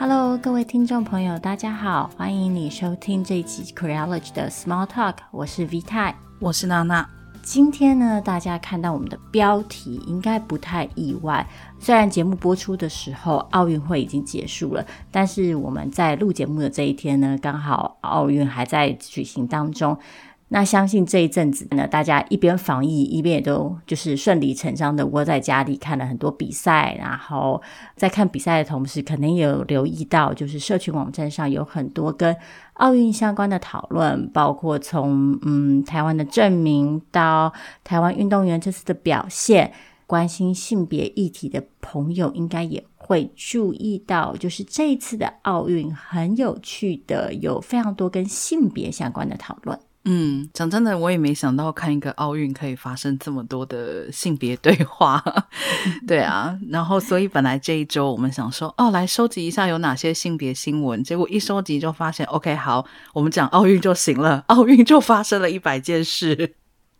Hello，各位听众朋友，大家好，欢迎你收听这一期 Creology 的 Small Talk，我是 V 太，我是娜娜。今天呢，大家看到我们的标题，应该不太意外。虽然节目播出的时候奥运会已经结束了，但是我们在录节目的这一天呢，刚好奥运还在举行当中。那相信这一阵子呢，大家一边防疫，一边也都就是顺理成章的窝在家里看了很多比赛，然后在看比赛的同时，可能有留意到，就是社群网站上有很多跟奥运相关的讨论，包括从嗯台湾的证明到台湾运动员这次的表现，关心性别议题的朋友应该也会注意到，就是这一次的奥运很有趣的，有非常多跟性别相关的讨论。嗯，讲真的，我也没想到看一个奥运可以发生这么多的性别对话，对啊。然后，所以本来这一周我们想说，哦，来收集一下有哪些性别新闻，结果一收集就发现，OK，好，我们讲奥运就行了。奥运就发生了一百件事，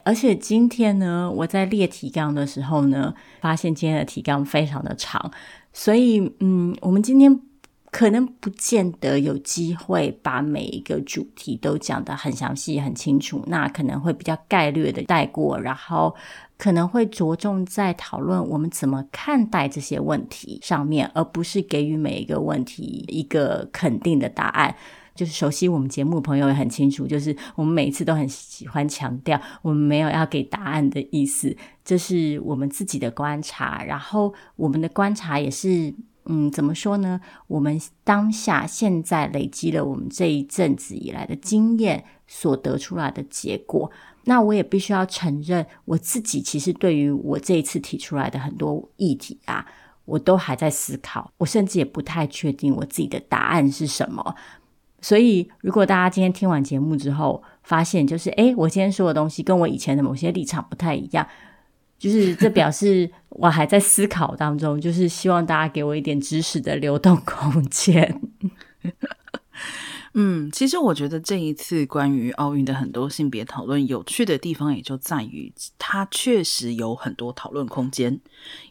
而且今天呢，我在列提纲的时候呢，发现今天的提纲非常的长，所以，嗯，我们今天。可能不见得有机会把每一个主题都讲得很详细、很清楚，那可能会比较概略的带过，然后可能会着重在讨论我们怎么看待这些问题上面，而不是给予每一个问题一个肯定的答案。就是熟悉我们节目的朋友也很清楚，就是我们每一次都很喜欢强调，我们没有要给答案的意思，这是我们自己的观察，然后我们的观察也是。嗯，怎么说呢？我们当下现在累积了我们这一阵子以来的经验所得出来的结果。那我也必须要承认，我自己其实对于我这一次提出来的很多议题啊，我都还在思考。我甚至也不太确定我自己的答案是什么。所以，如果大家今天听完节目之后，发现就是，诶，我今天说的东西跟我以前的某些立场不太一样。就是这表示我还在思考当中，就是希望大家给我一点知识的流动空间。嗯，其实我觉得这一次关于奥运的很多性别讨论，有趣的地方也就在于，它确实有很多讨论空间。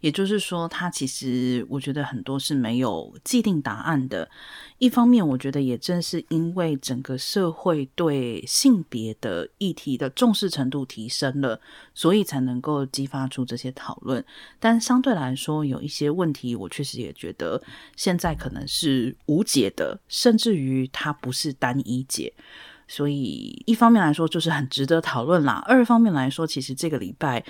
也就是说，它其实我觉得很多是没有既定答案的。一方面，我觉得也正是因为整个社会对性别的议题的重视程度提升了，所以才能够激发出这些讨论。但相对来说，有一些问题，我确实也觉得现在可能是无解的，甚至于它不是单一解。所以，一方面来说，就是很值得讨论啦；二方面来说，其实这个礼拜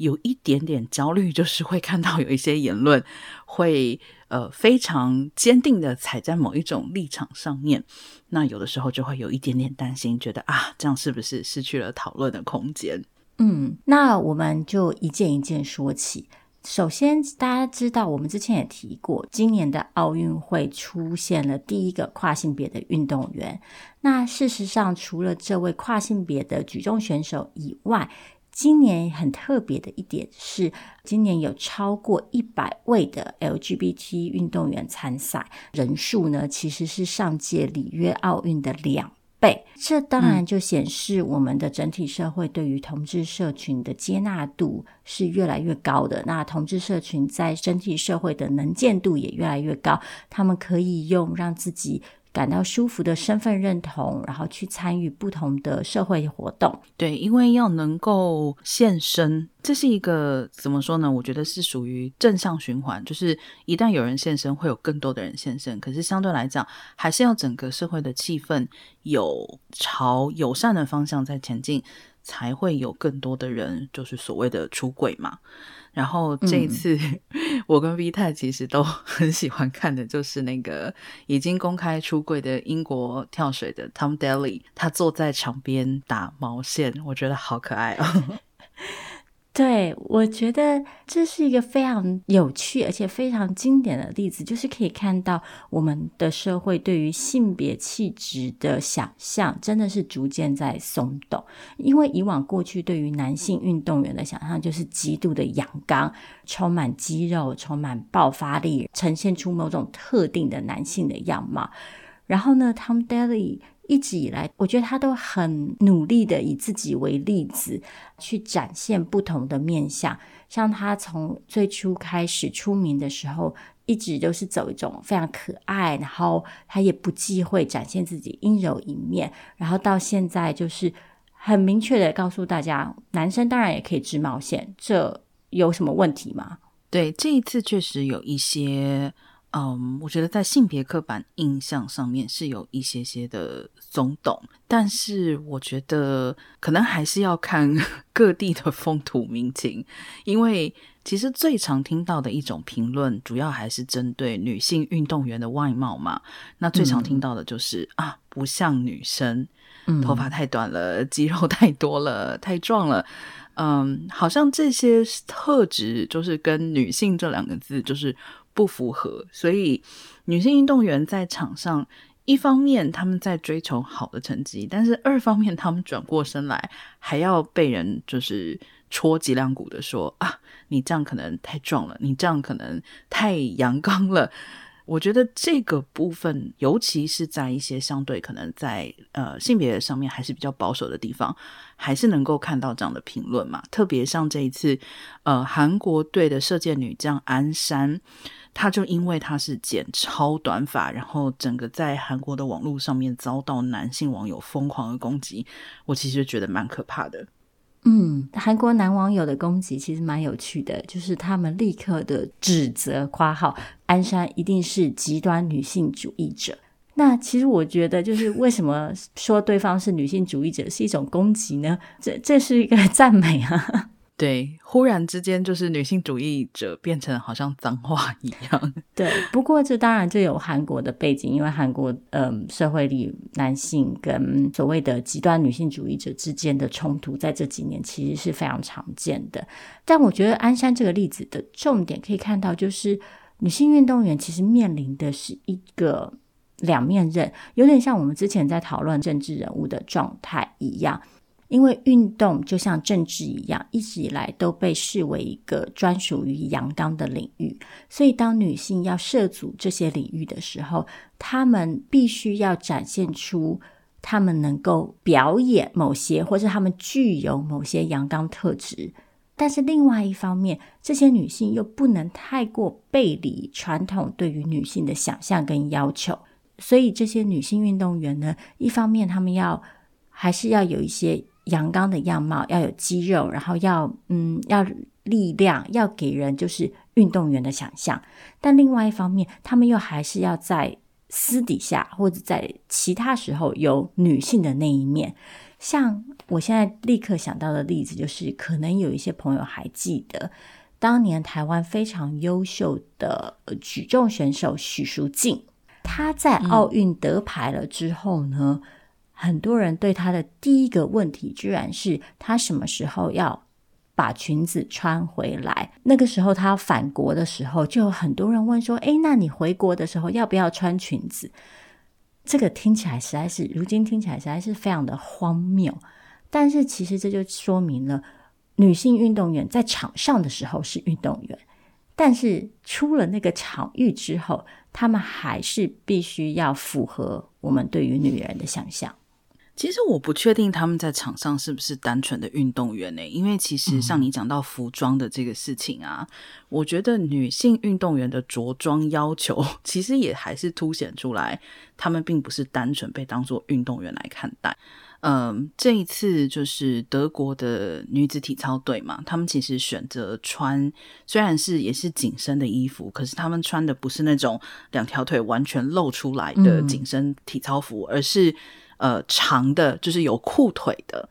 有一点点焦虑，就是会看到有一些言论会。呃，非常坚定的踩在某一种立场上面，那有的时候就会有一点点担心，觉得啊，这样是不是失去了讨论的空间？嗯，那我们就一件一件说起。首先，大家知道，我们之前也提过，今年的奥运会出现了第一个跨性别的运动员。那事实上，除了这位跨性别的举重选手以外，今年很特别的一点是，今年有超过一百位的 LGBT 运动员参赛，人数呢其实是上届里约奥运的两倍。这当然就显示我们的整体社会对于同志社群的接纳度是越来越高的。那同志社群在整体社会的能见度也越来越高，他们可以用让自己。感到舒服的身份认同，然后去参与不同的社会活动。对，因为要能够现身，这是一个怎么说呢？我觉得是属于正向循环，就是一旦有人现身，会有更多的人现身。可是相对来讲，还是要整个社会的气氛有朝友善的方向在前进，才会有更多的人，就是所谓的出轨嘛。然后这一次，嗯、我跟 V 太其实都 很喜欢看的，就是那个已经公开出柜的英国跳水的 Tom Daley，他坐在场边打毛线，我觉得好可爱哦。对，我觉得这是一个非常有趣而且非常经典的例子，就是可以看到我们的社会对于性别气质的想象真的是逐渐在松动。因为以往过去对于男性运动员的想象就是极度的阳刚，充满肌肉，充满爆发力，呈现出某种特定的男性的样貌。然后呢，Tom Daly。一直以来，我觉得他都很努力的以自己为例子去展现不同的面相。像他从最初开始出名的时候，一直都是走一种非常可爱，然后他也不忌讳展现自己阴柔一面，然后到现在就是很明确的告诉大家，男生当然也可以织毛线，这有什么问题吗？对，这一次确实有一些。嗯，我觉得在性别刻板印象上面是有一些些的松动，但是我觉得可能还是要看 各地的风土民情，因为其实最常听到的一种评论，主要还是针对女性运动员的外貌嘛。那最常听到的就是、嗯、啊，不像女生，头发太短了，肌肉太多了，太壮了。嗯，好像这些特质就是跟女性这两个字就是。不符合，所以女性运动员在场上，一方面他们在追求好的成绩，但是二方面他们转过身来还要被人就是戳脊梁骨的说啊，你这样可能太壮了，你这样可能太阳刚了。我觉得这个部分，尤其是在一些相对可能在呃性别上面还是比较保守的地方，还是能够看到这样的评论嘛。特别像这一次，呃，韩国队的射箭女将安山。她就因为她是剪超短发，然后整个在韩国的网络上面遭到男性网友疯狂的攻击，我其实觉得蛮可怕的。嗯，韩国男网友的攻击其实蛮有趣的，就是他们立刻的指责夸号安山一定是极端女性主义者。那其实我觉得，就是为什么说对方是女性主义者是一种攻击呢？这这是一个赞美啊。对，忽然之间就是女性主义者变成好像脏话一样。对，不过这当然就有韩国的背景，因为韩国嗯社会里男性跟所谓的极端女性主义者之间的冲突，在这几年其实是非常常见的。但我觉得鞍山这个例子的重点可以看到，就是女性运动员其实面临的是一个两面刃，有点像我们之前在讨论政治人物的状态一样。因为运动就像政治一样，一直以来都被视为一个专属于阳刚的领域，所以当女性要涉足这些领域的时候，她们必须要展现出她们能够表演某些，或是她们具有某些阳刚特质。但是另外一方面，这些女性又不能太过背离传统对于女性的想象跟要求，所以这些女性运动员呢，一方面她们要还是要有一些。阳刚的样貌，要有肌肉，然后要嗯要力量，要给人就是运动员的想象。但另外一方面，他们又还是要在私底下或者在其他时候有女性的那一面。像我现在立刻想到的例子，就是可能有一些朋友还记得，当年台湾非常优秀的举重选手许淑净，她在奥运得牌了之后呢，很多人对她的第一个问题，居然是她什么时候要把裙子穿回来？那个时候她要返国的时候，就有很多人问说：“诶，那你回国的时候要不要穿裙子？”这个听起来实在是，如今听起来实在是非常的荒谬。但是其实这就说明了，女性运动员在场上的时候是运动员，但是出了那个场域之后，她们还是必须要符合我们对于女人的想象。其实我不确定他们在场上是不是单纯的运动员呢？因为其实像你讲到服装的这个事情啊，嗯、我觉得女性运动员的着装要求 其实也还是凸显出来，他们并不是单纯被当做运动员来看待。嗯，这一次就是德国的女子体操队嘛，他们其实选择穿虽然是也是紧身的衣服，可是他们穿的不是那种两条腿完全露出来的紧身体操服，嗯、而是。呃，长的就是有裤腿的，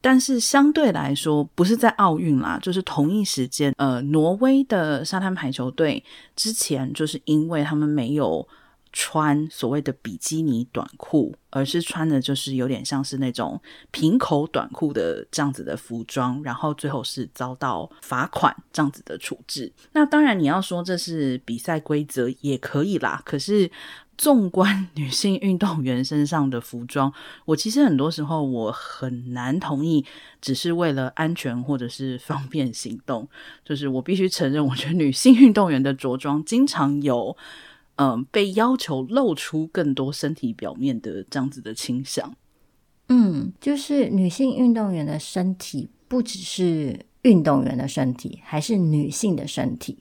但是相对来说，不是在奥运啦，就是同一时间，呃，挪威的沙滩排球队之前就是因为他们没有穿所谓的比基尼短裤，而是穿的就是有点像是那种平口短裤的这样子的服装，然后最后是遭到罚款这样子的处置。那当然，你要说这是比赛规则也可以啦，可是。纵观女性运动员身上的服装，我其实很多时候我很难同意，只是为了安全或者是方便行动。就是我必须承认，我觉得女性运动员的着装经常有，嗯、呃，被要求露出更多身体表面的这样子的倾向。嗯，就是女性运动员的身体不只是运动员的身体，还是女性的身体。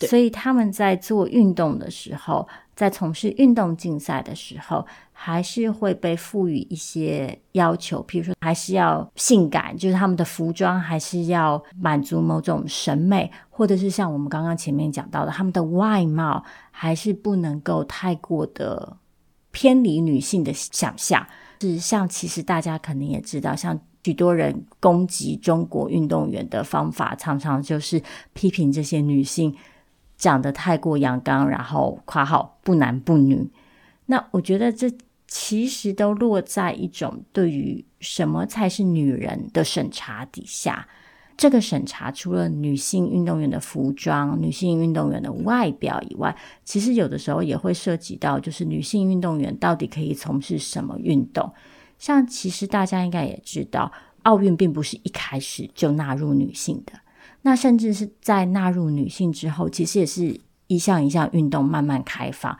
所以他们在做运动的时候，在从事运动竞赛的时候，还是会被赋予一些要求，比如说还是要性感，就是他们的服装还是要满足某种审美，或者是像我们刚刚前面讲到的，他们的外貌还是不能够太过的偏离女性的想象。是像其实大家肯定也知道，像许多人攻击中国运动员的方法，常常就是批评这些女性。长得太过阳刚，然后夸号不男不女，那我觉得这其实都落在一种对于什么才是女人的审查底下。这个审查除了女性运动员的服装、女性运动员的外表以外，其实有的时候也会涉及到，就是女性运动员到底可以从事什么运动。像其实大家应该也知道，奥运并不是一开始就纳入女性的。那甚至是在纳入女性之后，其实也是一项一项运动慢慢开放。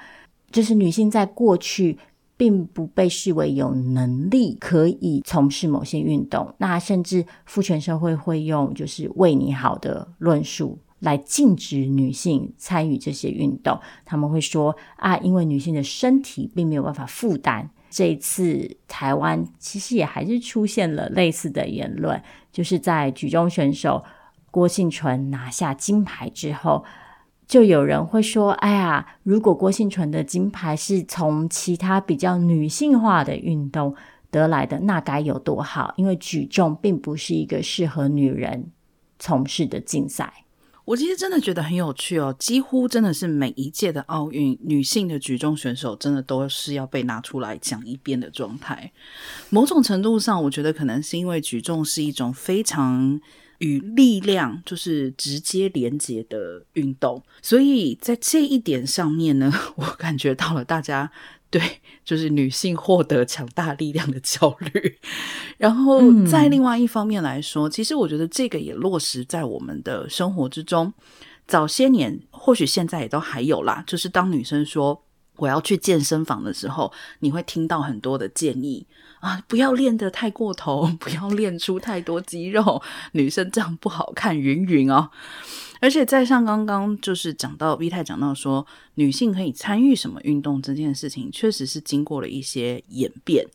就是女性在过去并不被视为有能力可以从事某些运动，那甚至父权社会会用就是为你好的论述来禁止女性参与这些运动。他们会说啊，因为女性的身体并没有办法负担。这一次台湾其实也还是出现了类似的言论，就是在举重选手。郭幸淳拿下金牌之后，就有人会说：“哎呀，如果郭幸淳的金牌是从其他比较女性化的运动得来的，那该有多好！因为举重并不是一个适合女人从事的竞赛。”我其实真的觉得很有趣哦，几乎真的是每一届的奥运，女性的举重选手真的都是要被拿出来讲一遍的状态。某种程度上，我觉得可能是因为举重是一种非常。与力量就是直接连接的运动，所以在这一点上面呢，我感觉到了大家对就是女性获得强大力量的焦虑。然后在另外一方面来说，嗯，其实我觉得这个也落实在我们的生活之中。早些年，或许现在也都还有啦，就是当女生说我要去健身房的时候，你会听到很多的建议。啊，不要练得太过头，不要练出太多肌肉，女生这样不好看，云云哦。而且再像刚刚就是讲到 V 太讲到说，女性可以参与什么运动这件事情，确实是经过了一些演变。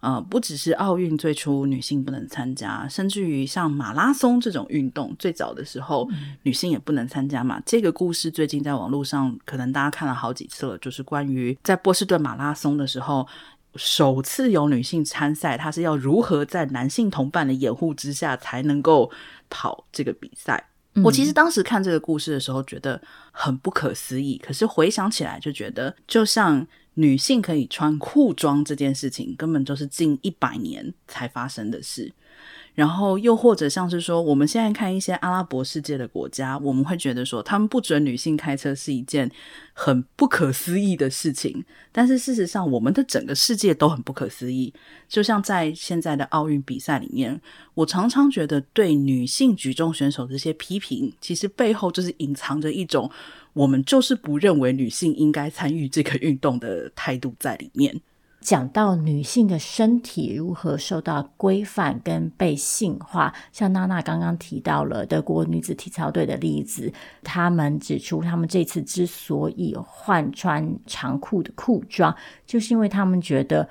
呃，不只是奥运最初女性不能参加，甚至于像马拉松这种运动，最早的时候、嗯、女性也不能参加嘛。这个故事最近在网络上可能大家看了好几次了，就是关于在波士顿马拉松的时候。首次有女性参赛，她是要如何在男性同伴的掩护之下才能够跑这个比赛？嗯。我其实当时看这个故事的时候，觉得很不可思议。可是回想起来，就觉得就像女性可以穿裤装这件事情，根本就是近一百年才发生的事。然后又或者像是说，我们现在看一些阿拉伯世界的国家，我们会觉得说，他们不准女性开车是一件很不可思议的事情。但是事实上，我们的整个世界都很不可思议。就像在现在的奥运比赛里面，我常常觉得对女性举重选手这些批评，其实背后就是隐藏着一种我们就是不认为女性应该参与这个运动的态度在里面。讲到女性的身体如何受到规范跟被性化，像娜娜刚刚提到了德国女子体操队的例子，他们指出，他们这次之所以换穿长裤的裤装，就是因为他们觉得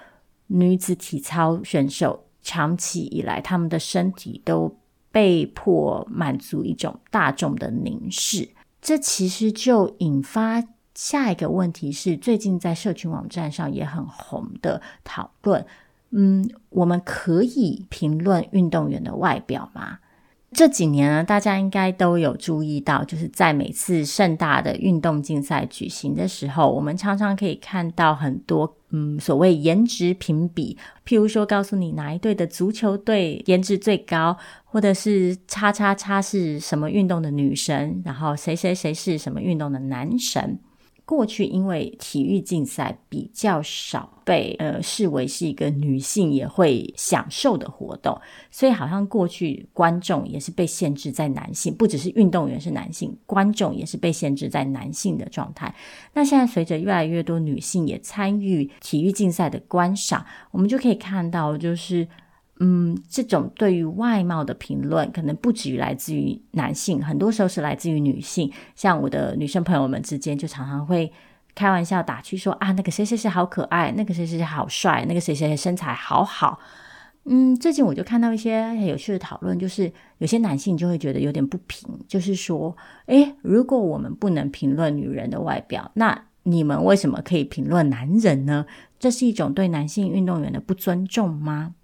女子体操选手长期以来，他们的身体都被迫满足一种大众的凝视，这其实就引发。下一个问题是，最近在社群网站上也很红的讨论，嗯，我们可以评论运动员的外表吗？这几年呢，大家应该都有注意到，就是在每次盛大的运动竞赛举行的时候，我们常常可以看到很多，嗯，所谓颜值评比，譬如说告诉你哪一队的足球队颜值最高，或者是叉叉叉是什么运动的女神，然后谁谁谁是什么运动的男神。过去因为体育竞赛比较少被呃视为是一个女性也会享受的活动，所以好像过去观众也是被限制在男性，不只是运动员是男性，观众也是被限制在男性的状态。那现在随着越来越多女性也参与体育竞赛的观赏，我们就可以看到，就是嗯，这种对于外貌的评论，可能不止于来自于男性，很多时候是来自于女性。像我的女生朋友们之间，就常常会开玩笑打趣说啊，那个谁谁谁好可爱，那个谁谁谁好帅，那个谁谁谁身材好好。嗯，最近我就看到一些很有趣的讨论，就是有些男性就会觉得有点不平，就是说，诶，如果我们不能评论女人的外表，那你们为什么可以评论男人呢？这是一种对男性运动员的不尊重吗？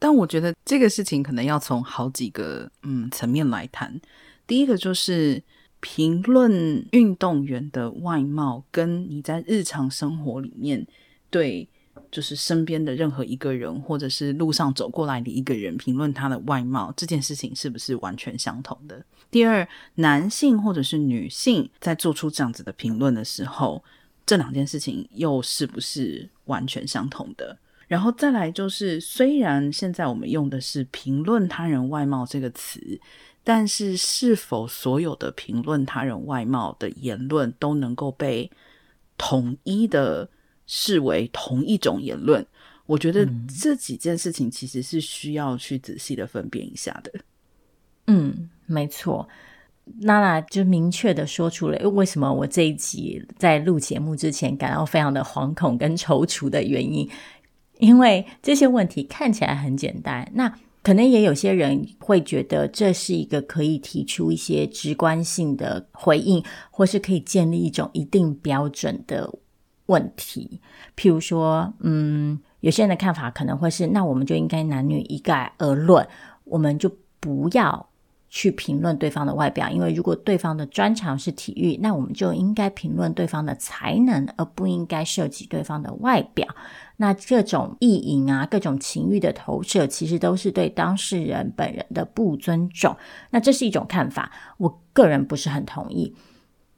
但我觉得这个事情可能要从好几个嗯层面来谈。第一个就是评论运动员的外貌，跟你在日常生活里面对就是身边的任何一个人，或者是路上走过来的一个人评论他的外貌，这件事情是不是完全相同的？第二，男性或者是女性在做出这样子的评论的时候，这两件事情又是不是完全相同的？然后再来就是，虽然现在我们用的是“评论他人外貌”这个词，但是是否所有的评论他人外貌的言论都能够被统一的视为同一种言论？我觉得这几件事情其实是需要去仔细的分辨一下的。嗯，没错，娜娜就明确的说出了为什么我这一集在录节目之前感到非常的惶恐跟踌躇的原因。因为这些问题看起来很简单，那可能也有些人会觉得这是一个可以提出一些直观性的回应，或是可以建立一种一定标准的问题。譬如说，嗯，有些人的看法可能会是，那我们就应该男女一概而论，我们就不要去评论对方的外表，因为如果对方的专长是体育，那我们就应该评论对方的才能，而不应该涉及对方的外表。那这种意淫啊，各种情欲的投射，其实都是对当事人本人的不尊重。那这是一种看法，我个人不是很同意，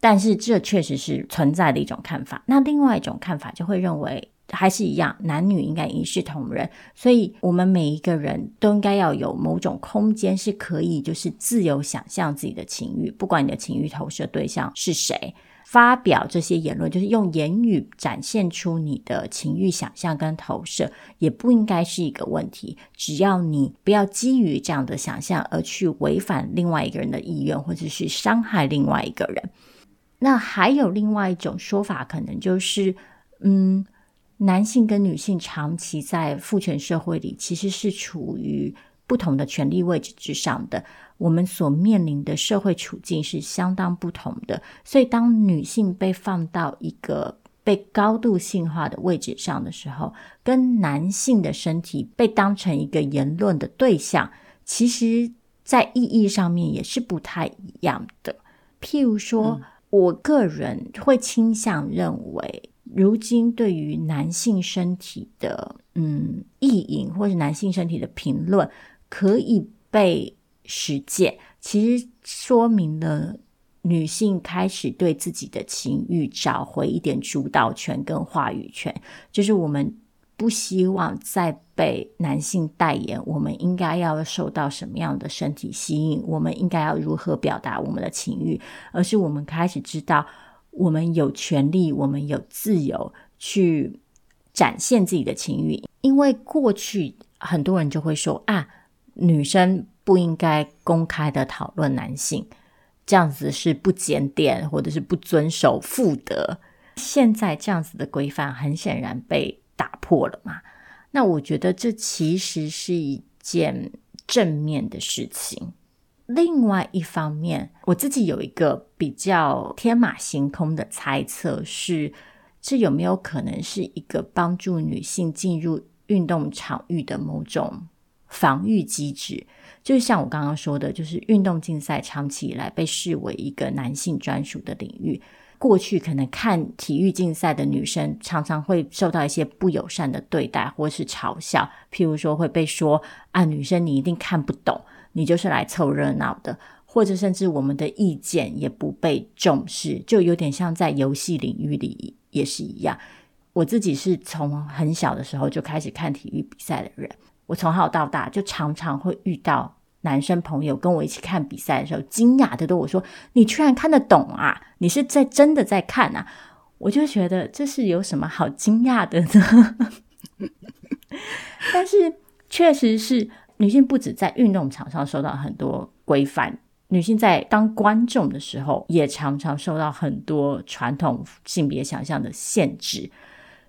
但是这确实是存在的一种看法。那另外一种看法就会认为，还是一样，男女应该一视同仁，所以我们每一个人都应该要有某种空间，是可以就是自由想象自己的情欲，不管你的情欲投射对象是谁。发表这些言论，就是用言语展现出你的情欲想象跟投射，也不应该是一个问题。只要你不要基于这样的想象而去违反另外一个人的意愿，或者是伤害另外一个人。那还有另外一种说法，可能就是，嗯，男性跟女性长期在父权社会里，其实是处于不同的权力位置之上的。我们所面临的社会处境是相当不同的，所以当女性被放到一个被高度性化的位置上的时候，跟男性的身体被当成一个言论的对象，其实在意义上面也是不太一样的。譬如说，嗯、我个人会倾向认为，如今对于男性身体的嗯意淫或者男性身体的评论，可以被实践。其实说明了女性开始对自己的情欲找回一点主导权跟话语权，就是我们不希望再被男性代言，我们应该要受到什么样的身体吸引，我们应该要如何表达我们的情欲，而是我们开始知道我们有权利，我们有自由去展现自己的情欲，因为过去很多人就会说啊，女生。不应该公开的讨论男性，这样子是不检点或者是不遵守妇德。现在这样子的规范很显然被打破了嘛？那我觉得这其实是一件正面的事情。另外一方面，我自己有一个比较天马行空的猜测是：这有没有可能是一个帮助女性进入运动场域的某种防御机制？就像我刚刚说的，就是运动竞赛长期以来被视为一个男性专属的领域。过去可能看体育竞赛的女生常常会受到一些不友善的对待，或是嘲笑。譬如说会被说啊，女生你一定看不懂，你就是来凑热闹的，或者甚至我们的意见也不被重视，就有点像在游戏领域里也是一样。我自己是从很小的时候就开始看体育比赛的人。我从小到大就常常会遇到男生朋友跟我一起看比赛的时候，惊讶的对我说：“你居然看得懂啊？你是在真的在看啊？”我就觉得这是有什么好惊讶的呢？但是确实是女性不止在运动场上受到很多规范，女性在当观众的时候也常常受到很多传统性别想象的限制。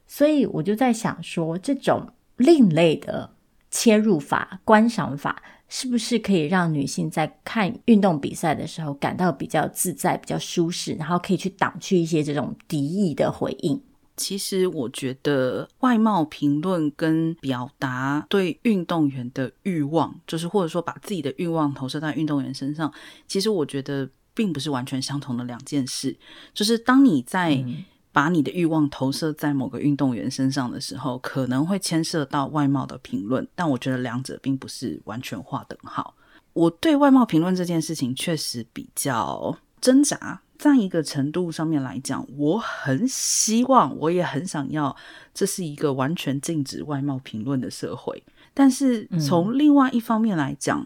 所以我就在想说，这种另类的切入法、观赏法，是不是可以让女性在看运动比赛的时候感到比较自在、比较舒适，然后可以去挡去一些这种敌意的回应？其实我觉得外貌评论跟表达对运动员的欲望，就是或者说把自己的欲望投射在运动员身上，其实我觉得并不是完全相同的两件事。就是当你在、嗯把你的欲望投射在某个运动员身上的时候，可能会牵涉到外貌的评论，但我觉得两者并不是完全划等号。我对外貌评论这件事情确实比较挣扎，在一个程度上面来讲，我很希望，我也很想要，这是一个完全禁止外貌评论的社会。但是从另外一方面来讲，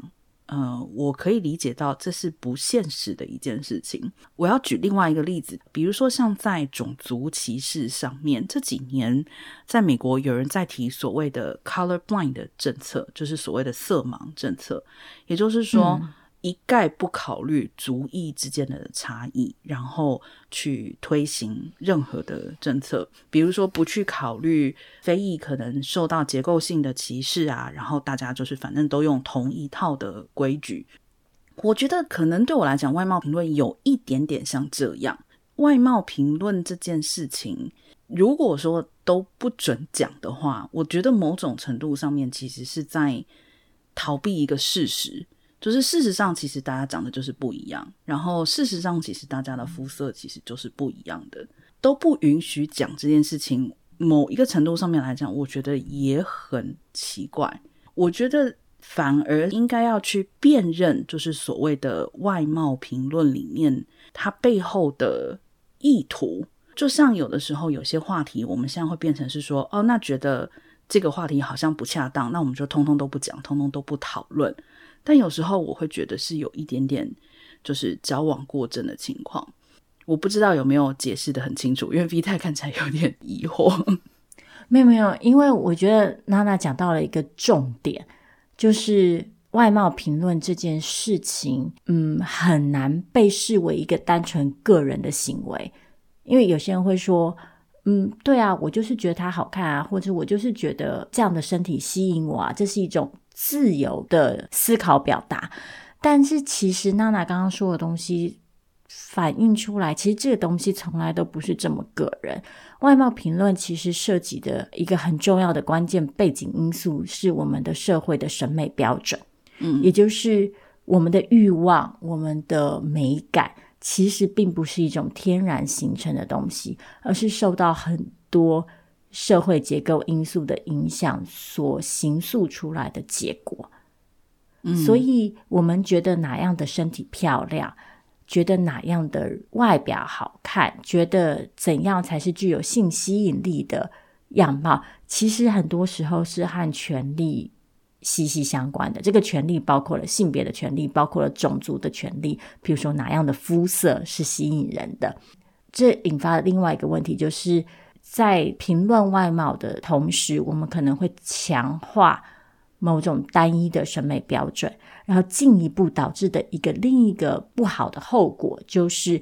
嗯呃，我可以理解到这是不现实的一件事情。我要举另外一个例子，比如说像在种族歧视上面，这几年在美国有人在提所谓的 color blind 的政策，就是所谓的色盲政策，也就是说，嗯一概不考虑族裔之间的差异，然后去推行任何的政策，比如说不去考虑非裔可能受到结构性的歧视啊，然后大家就是反正都用同一套的规矩。我觉得可能对我来讲，外貌评论有一点点像这样。外貌评论这件事情，如果说都不准讲的话，我觉得某种程度上面其实是在逃避一个事实。就是事实上，其实大家长得就是不一样。然后事实上，其实大家的肤色其实就是不一样的，都不允许讲这件事情。某一个程度上面来讲，我觉得也很奇怪。我觉得反而应该要去辨认，就是所谓的外貌评论里面它背后的意图。就像有的时候有些话题，我们现在会变成是说，哦，那觉得这个话题好像不恰当，那我们就通通都不讲，通通都不讨论。但有时候我会觉得是有一点点就是矫枉过正的情况，我不知道有没有解释得很清楚，因为 V 太看起来有点疑惑。没有没有，因为我觉得娜娜讲到了一个重点，就是外貌评论这件事情，嗯，很难被视为一个单纯个人的行为，因为有些人会说，嗯，对啊，我就是觉得他好看啊，或者我就是觉得这样的身体吸引我啊，这是一种。自由的思考表达，但是其实娜娜刚刚说的东西反映出来，其实这个东西从来都不是这么个人。外貌评论其实涉及的一个很重要的关键背景因素，是我们的社会的审美标准，嗯，也就是我们的欲望、我们的美感，其实并不是一种天然形成的东西，而是受到很多。社会结构因素的影响所形塑出来的结果，嗯，所以我们觉得哪样的身体漂亮，觉得哪样的外表好看，觉得怎样才是具有性吸引力的样貌，其实很多时候是和权力息息相关的。这个权力包括了性别的权利，包括了种族的权利，比如说哪样的肤色是吸引人的，这引发了另外一个问题，就是。在评论外貌的同时，我们可能会强化某种单一的审美标准，然后进一步导致的一个另一个不好的后果，就是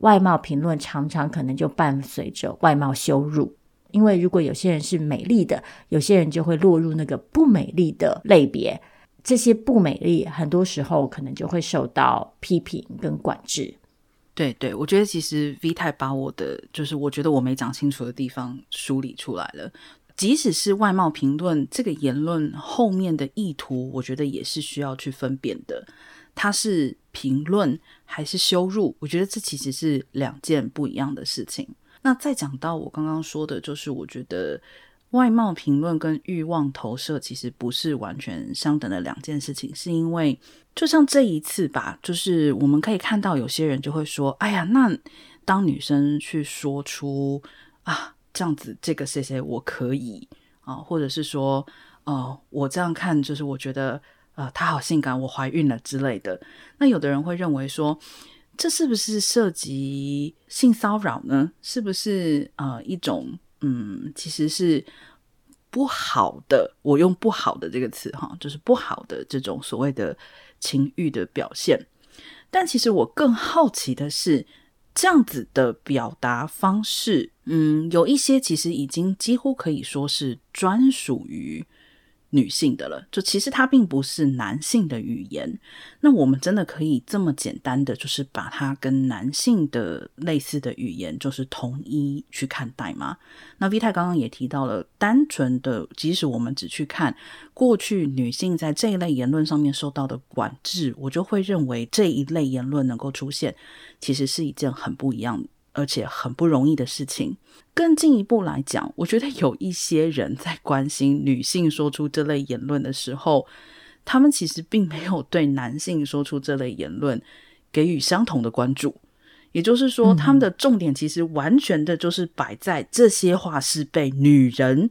外貌评论常常可能就伴随着外貌羞辱。因为如果有些人是美丽的，有些人就会落入那个不美丽的类别。这些不美丽，很多时候可能就会受到批评跟管制。对对，我觉得其实 V 太把我的就是我觉得我没讲清楚的地方梳理出来了。即使是外貌评论这个言论后面的意图，我觉得也是需要去分辨的。它是评论还是羞辱？我觉得这其实是两件不一样的事情。那再讲到我刚刚说的，就是我觉得。外貌评论跟欲望投射其实不是完全相等的两件事情，是因为就像这一次吧，就是我们可以看到有些人就会说：“哎呀，那当女生去说出啊这样子，这个谁谁我可以啊，或者是说，哦、呃，我这样看就是我觉得呃她好性感，我怀孕了之类的。”那有的人会认为说，这是不是涉及性骚扰呢？是不是呃一种？嗯，其实是不好的，我用不好的这个词哈，就是不好的这种所谓的情欲的表现。但其实我更好奇的是，这样子的表达方式，嗯，有一些其实已经几乎可以说是专属于。女性的了，就其实它并不是男性的语言。那我们真的可以这么简单的，就是把它跟男性的类似的语言，就是统一去看待吗？那 V 太刚刚也提到了，单纯的，即使我们只去看过去女性在这一类言论上面受到的管制，我就会认为这一类言论能够出现，其实是一件很不一样的。而且很不容易的事情。更进一步来讲，我觉得有一些人在关心女性说出这类言论的时候，他们其实并没有对男性说出这类言论给予相同的关注。也就是说，他们的重点其实完全的就是摆在这些话是被女人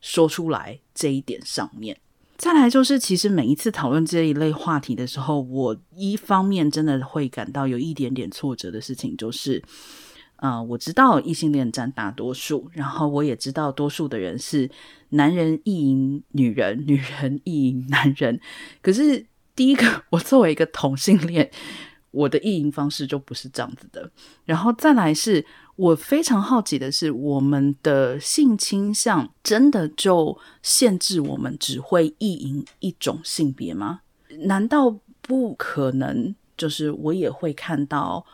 说出来这一点上面。再来就是，其实每一次讨论这一类话题的时候，我一方面真的会感到有一点点挫折的事情，就是。啊、我知道异性恋占大多数，然后我也知道多数的人是男人意淫女人，女人意淫男人。可是第一个，我作为一个同性恋，我的意淫方式就不是这样子的。然后再来是，我非常好奇的是，我们的性倾向真的就限制我们只会意淫一种性别吗？难道不可能？就是我也会看到。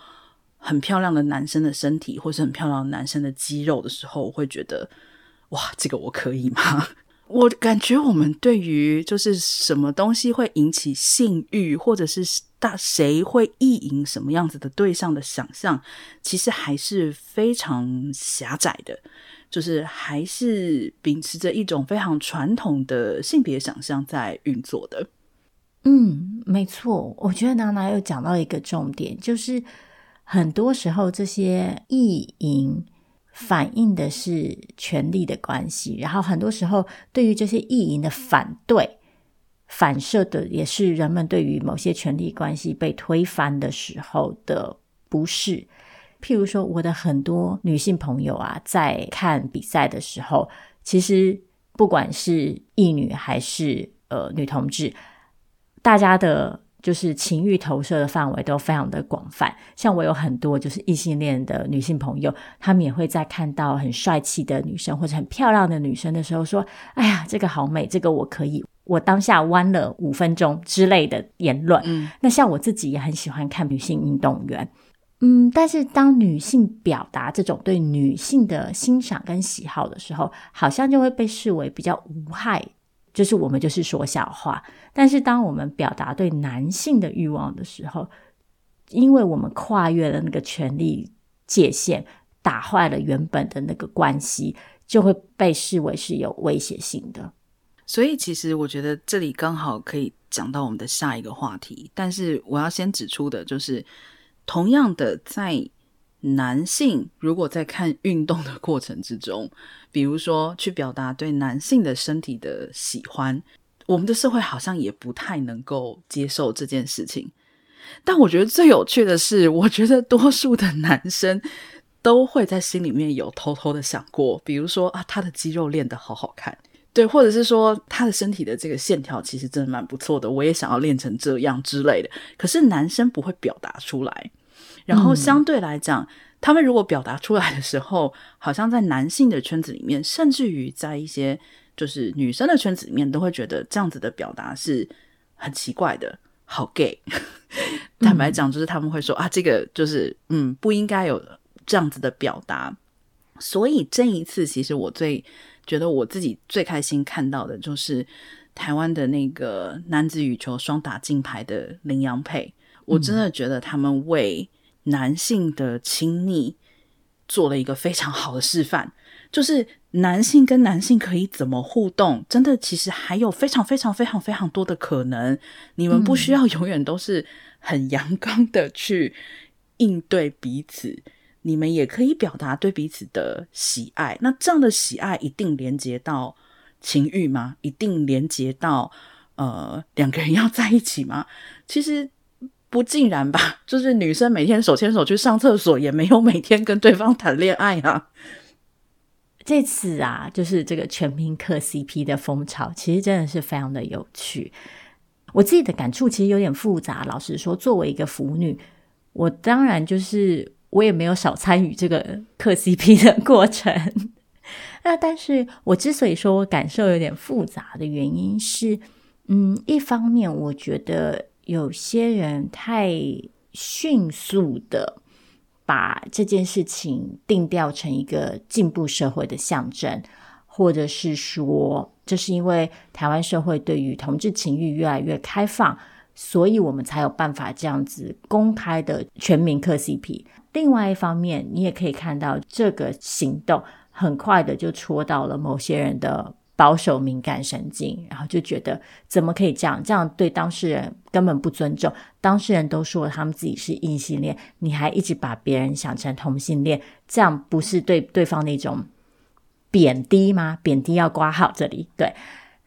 很漂亮的男生的身体，或是很漂亮的男生的肌肉的时候，我会觉得，哇，这个我可以吗？我感觉我们对于就是什么东西会引起性欲，或者是大谁会意淫什么样子的对象的想象，其实还是非常狭窄的，就是还是秉持着一种非常传统的性别想象在运作的。嗯，没错，我觉得娜娜又讲到一个重点，就是。很多时候，这些意淫反映的是权力的关系，然后很多时候，对于这些意淫的反对，反射的也是人们对于某些权力关系被推翻的时候的不适。譬如说，我的很多女性朋友啊，在看比赛的时候，其实不管是异女还是呃女同志，大家的。就是情欲投射的范围都非常的广泛，像我有很多就是异性恋的女性朋友，她们也会在看到很帅气的女生或者很漂亮的女生的时候说：“哎呀，这个好美，这个我可以。”我当下弯了五分钟之类的言论。嗯，那像我自己也很喜欢看女性运动员，嗯，但是当女性表达这种对女性的欣赏跟喜好的时候，好像就会被视为比较无害。就是我们就是说笑话，但是当我们表达对男性的欲望的时候，因为我们跨越了那个权力界限，打坏了原本的那个关系，就会被视为是有威胁性的。所以，其实我觉得这里刚好可以讲到我们的下一个话题。但是，我要先指出的就是，同样的在。男性如果在看运动的过程之中，比如说去表达对男性的身体的喜欢，我们的社会好像也不太能够接受这件事情。但我觉得最有趣的是，我觉得多数的男生都会在心里面有偷偷的想过，比如说啊，他的肌肉练得好好看，对，或者是说他的身体的这个线条其实真的蛮不错的，我也想要练成这样之类的。可是男生不会表达出来。然后相对来讲，嗯、他们如果表达出来的时候，好像在男性的圈子里面，甚至于在一些就是女生的圈子里面，都会觉得这样子的表达是很奇怪的，好 gay。坦白讲，就是他们会说、嗯、啊，这个就是嗯，不应该有这样子的表达。所以这一次，其实我最觉得我自己最开心看到的就是台湾的那个男子羽球双打金牌的林洋配，我真的觉得他们为男性的亲密做了一个非常好的示范，就是男性跟男性可以怎么互动，真的其实还有非常非常非常非常多的可能。你们不需要永远都是很阳刚的去应对彼此，你们也可以表达对彼此的喜爱。那这样的喜爱一定连接到情欲吗？一定连接到呃两个人要在一起吗？其实。不尽然吧，就是女生每天手牵手去上厕所，也没有每天跟对方谈恋爱啊。这次啊，就是这个全民嗑 CP 的风潮，其实真的是非常的有趣。我自己的感触其实有点复杂。老实说，作为一个腐女，我当然就是我也没有少参与这个嗑 CP 的过程。那但是我之所以说我感受有点复杂的原因是，嗯，一方面我觉得有些人太迅速的把这件事情定调成一个进步社会的象征，或者是说。这是因为台湾社会对于同志情欲越来越开放，所以我们才有办法这样子公开的全民嗑 CP。另外一方面，你也可以看到这个行动很快的就戳到了某些人的保守敏感神经，然后就觉得怎么可以这样？这样对当事人根本不尊重。当事人都说他们自己是异性恋，你还一直把别人想成同性恋，这样不是对对方那种。贬低吗？贬低要括号这里。对，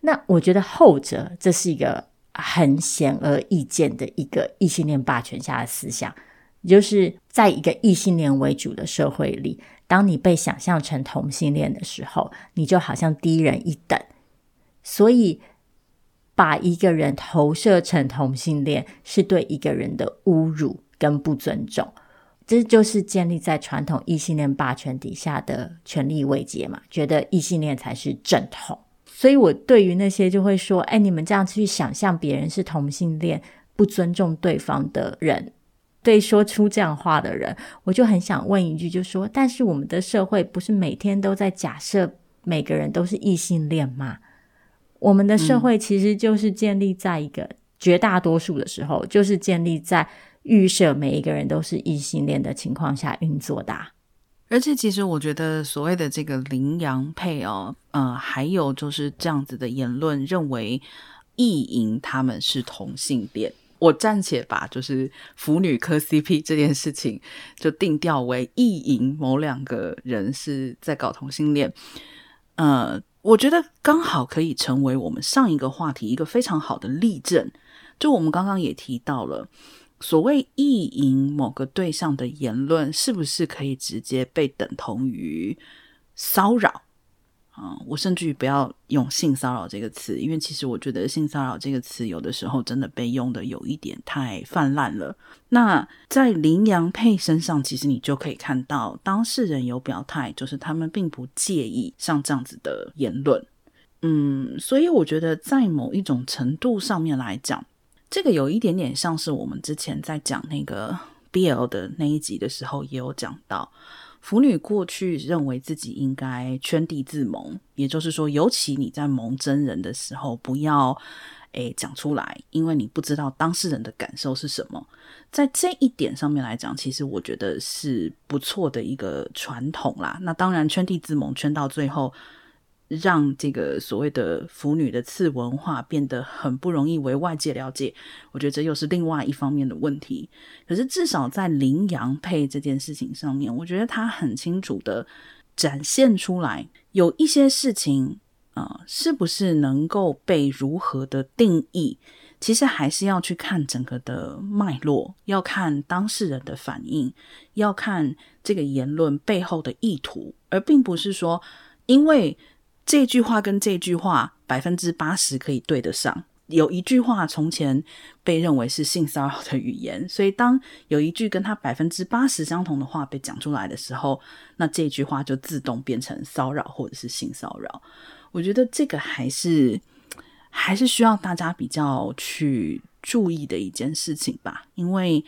那我觉得后者这是一个很显而易见的一个异性恋霸权下的思想，就是在一个异性恋为主的社会里，当你被想象成同性恋的时候，你就好像低人一等。所以，把一个人投射成同性恋，是对一个人的侮辱跟不尊重。这就是建立在传统异性恋霸权底下的权力位阶嘛，觉得异性恋才是正统。所以我对于那些就会说，哎，你们这样去想象别人是同性恋，不尊重对方的人，对说出这样话的人，我就很想问一句，就说，但是我们的社会不是每天都在假设每个人都是异性恋吗？我们的社会其实就是建立在一个、绝大多数的时候，就是建立在。预设每一个人都是异性恋的情况下运作的，而且其实我觉得所谓的这个羚羊配哦，呃，还有就是这样子的言论，认为意淫他们是同性恋。我暂且把就是腐女磕 CP 这件事情就定调为意淫某两个人是在搞同性恋。呃，我觉得刚好可以成为我们上一个话题一个非常好的例证。就我们刚刚也提到了。所谓意淫某个对象的言论，是不是可以直接被等同于骚扰？嗯，我甚至于不要用性骚扰这个词，因为其实我觉得性骚扰这个词有的时候真的被用的有一点太泛滥了。那在林阳佩身上，其实你就可以看到当事人有表态，就是他们并不介意像这样子的言论。嗯，所以我觉得在某一种程度上面来讲。这个有一点点像是我们之前在讲那个 BL 的那一集的时候，也有讲到，腐女过去认为自己应该圈地自萌，也就是说，尤其你在萌真人的时候，不要诶讲出来，因为你不知道当事人的感受是什么。在这一点上面来讲，其实我觉得是不错的一个传统啦。那当然，圈地自萌圈到最后。让这个所谓的腐女的次文化变得很不容易为外界了解，我觉得这又是另外一方面的问题。可是至少在羚羊配这件事情上面，我觉得他很清楚的展现出来，有一些事情啊、是不是能够被如何的定义，其实还是要去看整个的脉络，要看当事人的反应，要看这个言论背后的意图，而并不是说因为。这句话跟这句话百分之八十可以对得上。有一句话从前被认为是性骚扰的语言，所以当有一句跟它百分之八十相同的话被讲出来的时候，那这句话就自动变成骚扰或者是性骚扰。我觉得这个还是还是需要大家比较去注意的一件事情吧，因为。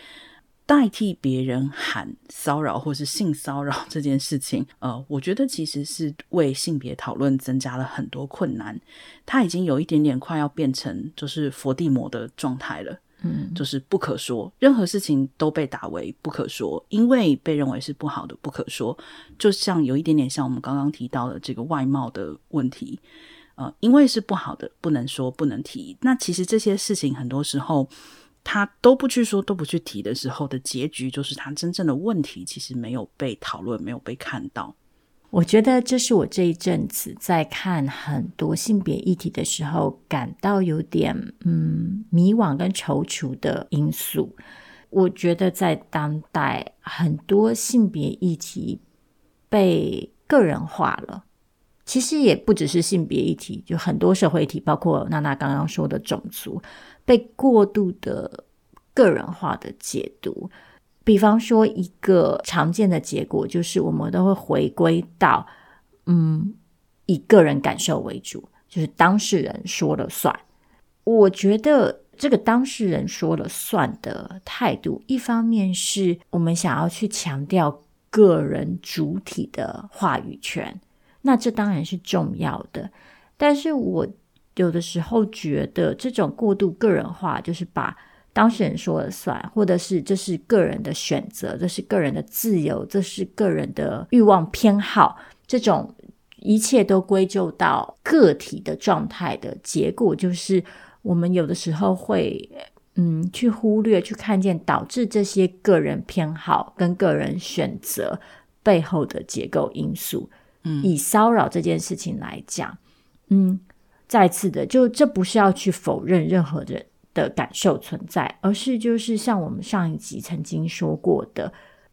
代替别人喊骚扰或是性骚扰这件事情，呃，我觉得其实是为性别讨论增加了很多困难。它已经有一点点快要变成就是佛地魔的状态了，嗯，就是不可说，任何事情都被打为不可说，因为被认为是不好的不可说。就像有一点点像我们刚刚提到的这个外貌的问题，呃，因为是不好的，不能说，不能提。那其实这些事情很多时候。他都不去说，都不去提的时候的结局，就是他真正的问题其实没有被讨论，没有被看到。我觉得这是我这一阵子在看很多性别议题的时候，感到有点嗯迷惘跟踌躇的因素。我觉得在当代，很多性别议题被个人化了，其实也不只是性别议题，就很多社会议题，包括娜娜刚刚说的种族，被过度的个人化的解读。比方说，一个常见的结果就是，我们都会回归到，嗯，以个人感受为主，就是当事人说了算。我觉得这个当事人说了算的态度，一方面是我们想要去强调个人主体的话语权，那这当然是重要的。但是我有的时候觉得，这种过度个人化，就是把当事人说了算，或者是这是个人的选择，这是个人的自由，这是个人的欲望偏好，这种一切都归咎到个体的状态的结果，就是我们有的时候会嗯去忽略、去看见导致这些个人偏好跟个人选择背后的结构因素。嗯，以骚扰这件事情来讲，嗯，再次的，就这不是要去否认任何人。的感受存在，而是就是像我们上一集曾经说过的，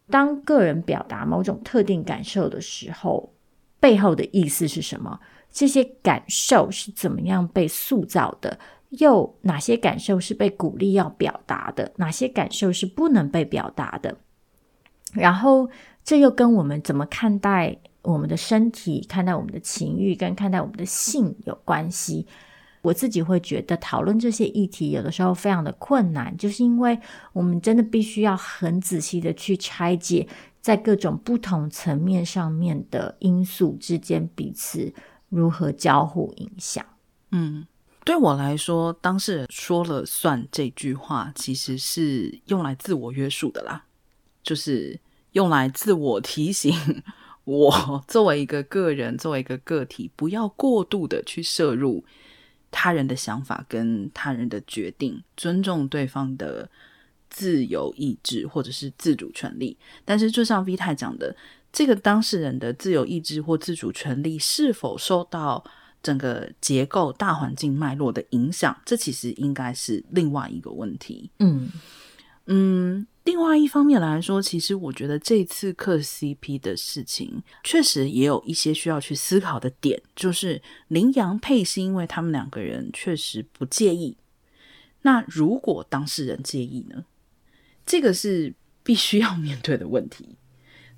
当个人表达某种特定感受的时候，背后的意思是什么？这些感受是怎么样被塑造的？又哪些感受是被鼓励要表达的？哪些感受是不能被表达的？然后，这又跟我们怎么看待我们的身体、看待我们的情欲、跟看待我们的性有关系。我自己会觉得讨论这些议题有的时候非常的困难，就是因为我们真的必须要很仔细的去拆解，在各种不同层面上面的因素之间彼此如何交互影响。嗯，对我来说，当事人说了算这句话，其实是用来自我约束的啦，就是用来自我提醒我 作为一个个人，作为一个个体，不要过度的去摄入。他人的想法跟他人的决定，尊重对方的自由意志或者是自主权利。但是，就像 V 太讲的，这个当事人的自由意志或自主权利是否受到整个结构大环境脉络的影响，这其实应该是另外一个问题。嗯嗯。另外一方面来说，其实我觉得这次磕 CP 的事情，确实也有一些需要去思考的点，就是林阳配是因为他们两个人确实不介意。那如果当事人介意呢？这个是必须要面对的问题。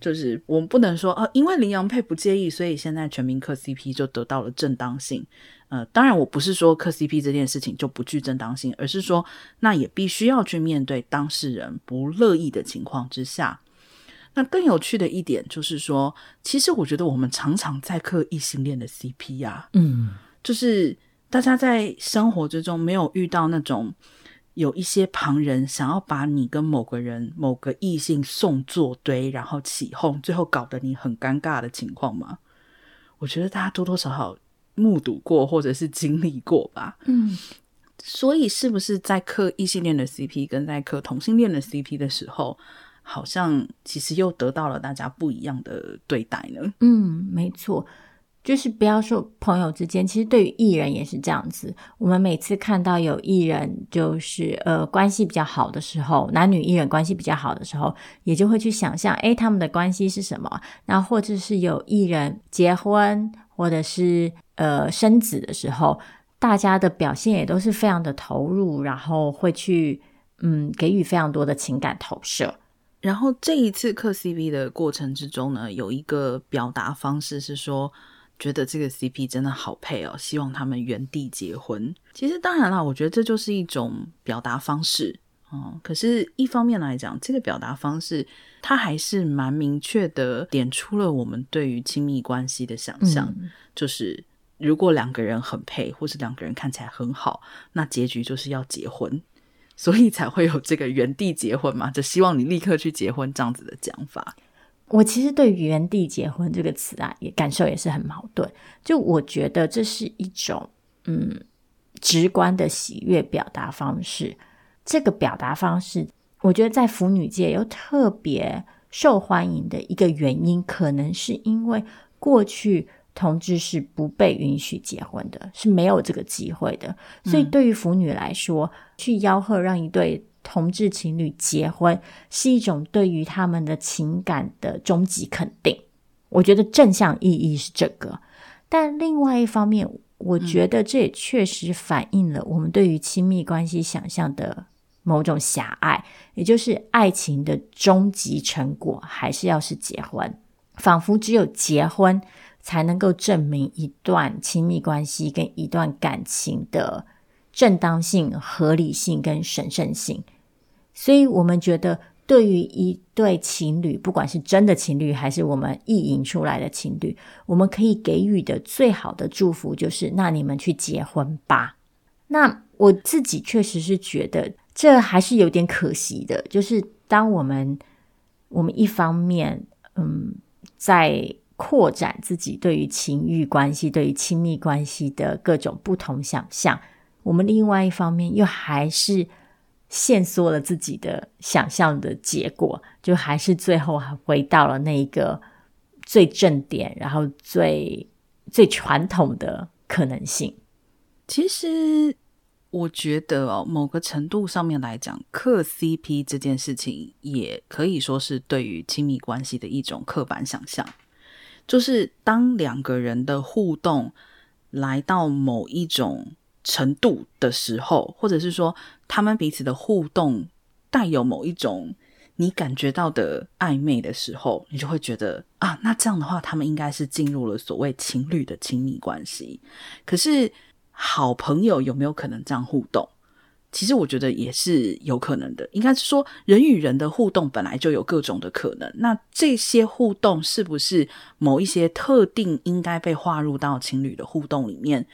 就是我们不能说啊，因为林洋配不介意，所以现在全民磕 CP 就得到了正当性。呃，当然我不是说磕 CP 这件事情就不具正当性，而是说那也必须要去面对当事人不乐意的情况之下。那更有趣的一点就是说，其实我觉得我们常常在磕异性恋的 CP 呀、啊，嗯，就是大家在生活之中没有遇到那种。有一些旁人想要把你跟某个人、某个异性送作堆，然后起哄，最后搞得你很尴尬的情况吗？我觉得大家多多少少目睹过或者是经历过吧。嗯，所以是不是在磕异性恋的 CP 跟在磕同性恋的 CP 的时候，好像其实又得到了大家不一样的对待呢？嗯，没错。就是不要说朋友之间，其实对于艺人也是这样子。我们每次看到有艺人就是呃关系比较好的时候，男女艺人关系比较好的时候，也就会去想象，诶，他们的关系是什么？然后或者是有艺人结婚或者是呃生子的时候，大家的表现也都是非常的投入，然后会去嗯给予非常多的情感投射。然后这一次磕 C V 的过程之中呢，有一个表达方式是说。觉得这个 CP 真的好配哦，希望他们原地结婚。其实当然啦，我觉得这就是一种表达方式哦。可是，一方面来讲，这个表达方式它还是蛮明确的，点出了我们对于亲密关系的想象，嗯、就是如果两个人很配，或是两个人看起来很好，那结局就是要结婚，所以才会有这个原地结婚嘛，就希望你立刻去结婚这样子的讲法。我其实对“原地结婚”这个词啊，也感受也是很矛盾。就我觉得这是一种嗯直观的喜悦表达方式。这个表达方式，我觉得在腐女界又特别受欢迎的一个原因，可能是因为过去同志是不被允许结婚的，是没有这个机会的。所以对于腐女来说，嗯、去吆喝让一对。同志情侣结婚是一种对于他们的情感的终极肯定，我觉得正向意义是这个。但另外一方面，我觉得这也确实反映了我们对于亲密关系想象的某种狭隘，也就是爱情的终极成果还是要是结婚，仿佛只有结婚才能够证明一段亲密关系跟一段感情的正当性、合理性跟神圣性。所以我们觉得，对于一对情侣，不管是真的情侣还是我们意淫出来的情侣，我们可以给予的最好的祝福就是：那你们去结婚吧。那我自己确实是觉得。这还是有点可惜的，就是当我们我们一方面嗯在扩展自己对于情欲关系、对于亲密关系的各种不同想象，我们另外一方面又还是限缩了自己的想象的结果，就还是最后还回到了那一个最正点，然后最最传统的可能性。其实。我觉得哦，某个程度上面来讲，磕 CP 这件事情也可以说是对于亲密关系的一种刻板想象。就是当两个人的互动来到某一种程度的时候，或者是说他们彼此的互动带有某一种你感觉到的暧昧的时候，你就会觉得啊，那这样的话，他们应该是进入了所谓情侣的亲密关系。可是。好朋友有没有可能这样互动？其实我觉得也是有可能的。应该是说，人与人的互动本来就有各种的可能。那这些互动是不是某一些特定应该被划入到情侣的互动里面？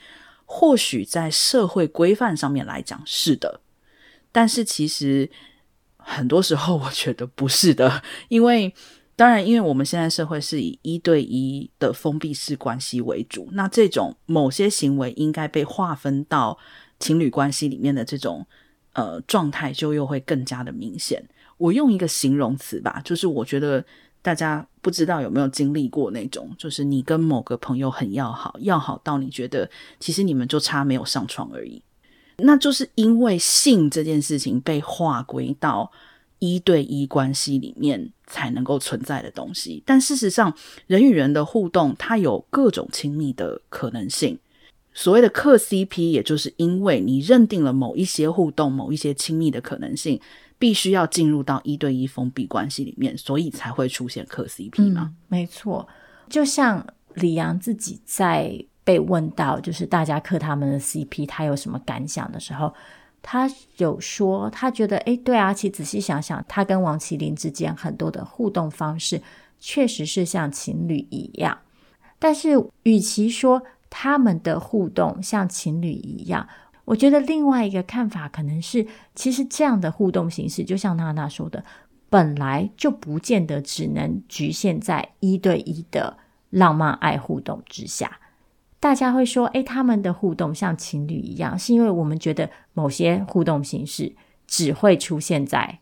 或许在社会规范上面来讲是的，但是其实很多时候我觉得不是的，因为。当然，因为我们现在社会是以一对一的封闭式关系为主，那这种某些行为应该被划分到情侣关系里面的这种呃状态，就又会更加的明显。我用一个形容词吧，就是我觉得大家不知道有没有经历过那种，就是你跟某个朋友很要好，要好到你觉得其实你们就差没有上床而已，那就是因为性这件事情被划归到一对一关系里面才能够存在的东西，但事实上，人与人的互动它有各种亲密的可能性。所谓的克 CP，也就是因为你认定了某一些互动、某一些亲密的可能性，必须要进入到一对一封闭关系里面，所以才会出现磕 CP 嘛。嗯，没错，就像李阳自己在被问到，就是大家磕他们的 CP，他有什么感想的时候。他有说，他觉得，诶，对啊，其实仔细想想，他跟王麒麟之间很多的互动方式，确实是像情侣一样。但是，与其说他们的互动像情侣一样，我觉得另外一个看法可能是，其实这样的互动形式，就像娜娜说的，本来就不见得只能局限在一对一的浪漫爱互动之下。大家会说：“诶，他们的互动像情侣一样，是因为我们觉得某些互动形式只会出现在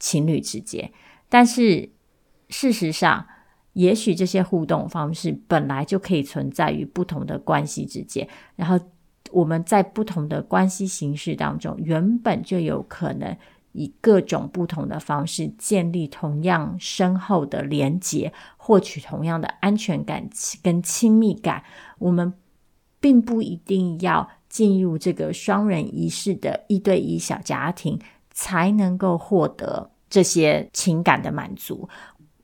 情侣之间。但是事实上，也许这些互动方式本来就可以存在于不同的关系之间。然后我们在不同的关系形式当中，原本就有可能以各种不同的方式建立同样深厚的连结。”获取同样的安全感跟亲密感，我们并不一定要进入这个双人仪式的一对一小家庭，才能够获得这些情感的满足。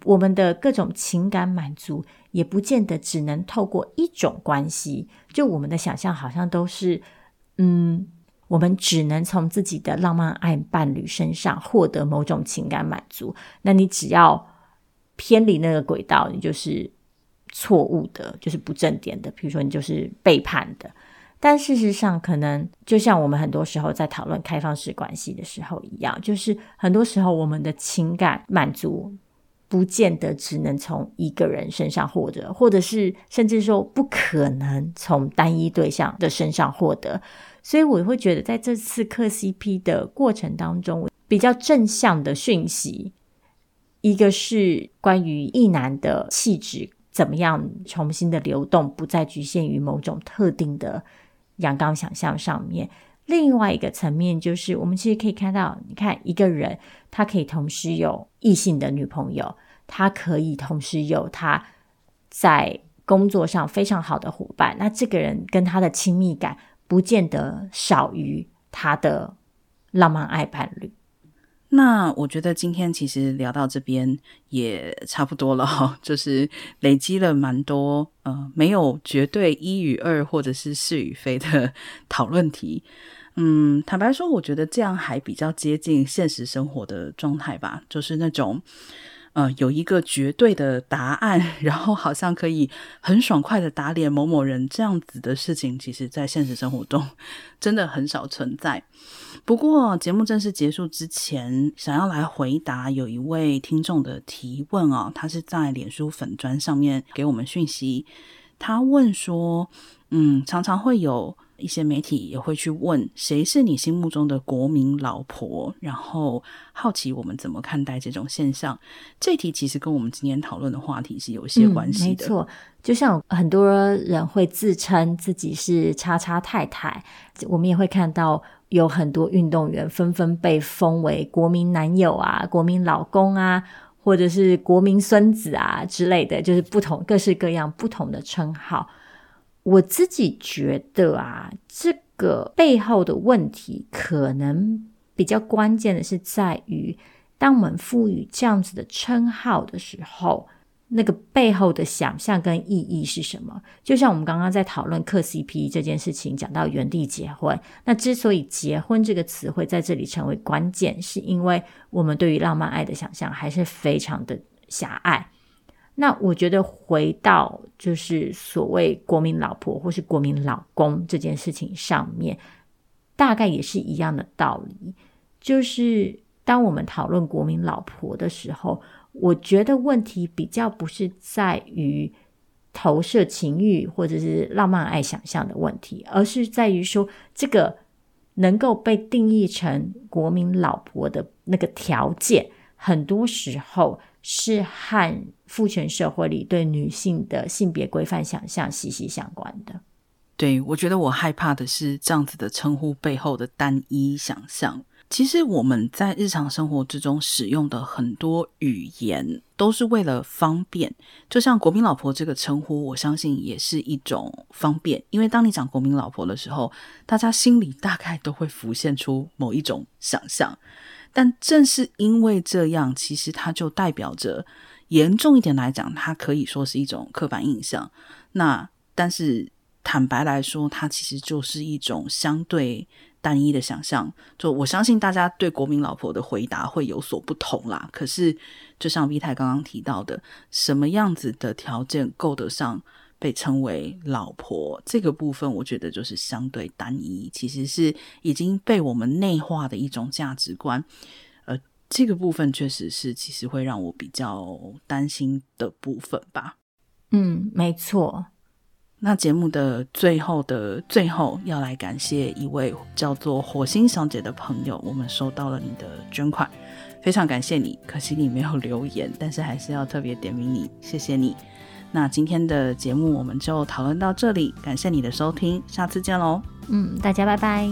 我们的各种情感满足，也不见得只能透过一种关系。就我们的想象，好像都是，嗯，我们只能从自己的浪漫爱伴侣身上获得某种情感满足。那你只要。偏离那个轨道，你就是错误的，就是不正点的。比如说，你就是背叛的。但事实上，可能就像我们很多时候在讨论开放式关系的时候一样，就是很多时候我们的情感满足不见得只能从一个人身上获得，或者是甚至说不可能从单一对象的身上获得。所以，我会觉得在这次磕 CP 的过程当中，比较正向的讯息。一个是关于一男的气质怎么样重新的流动，不再局限于某种特定的阳刚想象上面。另外一个层面就是，我们其实可以看到，你看一个人，他可以同时有异性的女朋友，他可以同时有他在工作上非常好的伙伴，那这个人跟他的亲密感不见得少于他的浪漫爱伴侣。那我觉得今天其实聊到这边也差不多了，就是累积了蛮多呃没有绝对一与二或者是是与非的讨论题。嗯，坦白说，我觉得这样还比较接近现实生活的状态吧，就是那种。呃，有一个绝对的答案，然后好像可以很爽快的打脸某某人这样子的事情，其实在现实生活中 真的很少存在。不过节目正式结束之前，想要来回答有一位听众的提问啊，他是在脸书粉砖上面给我们讯息，他问说，嗯，常常会有。一些媒体也会去问谁是你心目中的国民老婆，然后好奇我们怎么看待这种现象。这题其实跟我们今天讨论的话题是有些关系的。嗯，没错，就像很多人会自称自己是叉叉太太，我们也会看到有很多运动员纷纷被封为国民男友啊、国民老公啊，或者是国民孙子啊之类的，就是不同各式各样不同的称号。我自己觉得啊，这个背后的问题可能比较关键的是在于，当我们赋予这样子的称号的时候，那个背后的想象跟意义是什么？就像我们刚刚在讨论克 CP 这件事情，讲到原地结婚，那之所以“结婚”这个词汇在这里成为关键，是因为我们对于浪漫爱的想象还是非常的狭隘。那我觉得回到就是所谓国民老婆或是国民老公这件事情上面，大概也是一样的道理。就是当我们讨论国民老婆的时候，我觉得问题比较不是在于投射情欲或者是浪漫爱想象的问题，而是在于说这个能够被定义成国民老婆的那个条件，很多时候是和父权社会里对女性的性别规范想象息息相关的。对，我觉得我害怕的是这样子的称呼背后的单一想象。其实我们在日常生活之中使用的很多语言都是为了方便，就像“国民老婆”这个称呼，我相信也是一种方便。因为当你讲“国民老婆”的时候，大家心里大概都会浮现出某一种想象。但正是因为这样，其实它就代表着。严重一点来讲，它可以说是一种刻板印象。那但是坦白来说，它其实就是一种相对单一的想象。就我相信大家对国民老婆的回答会有所不同啦。可是就像 V 太刚刚提到的，什么样子的条件够得上被称为老婆？这个部分我觉得就是相对单一，其实是已经被我们内化的一种价值观。呃这个部分确实是，其实会让我比较担心的部分吧。嗯，没错。那节目的最后的最后，要来感谢一位叫做火星小姐的朋友，我们收到了你的捐款，非常感谢你。可惜你没有留言，但是还是要特别点名你，谢谢你。那今天的节目我们就讨论到这里，感谢你的收听，下次见喽。嗯，大家拜拜。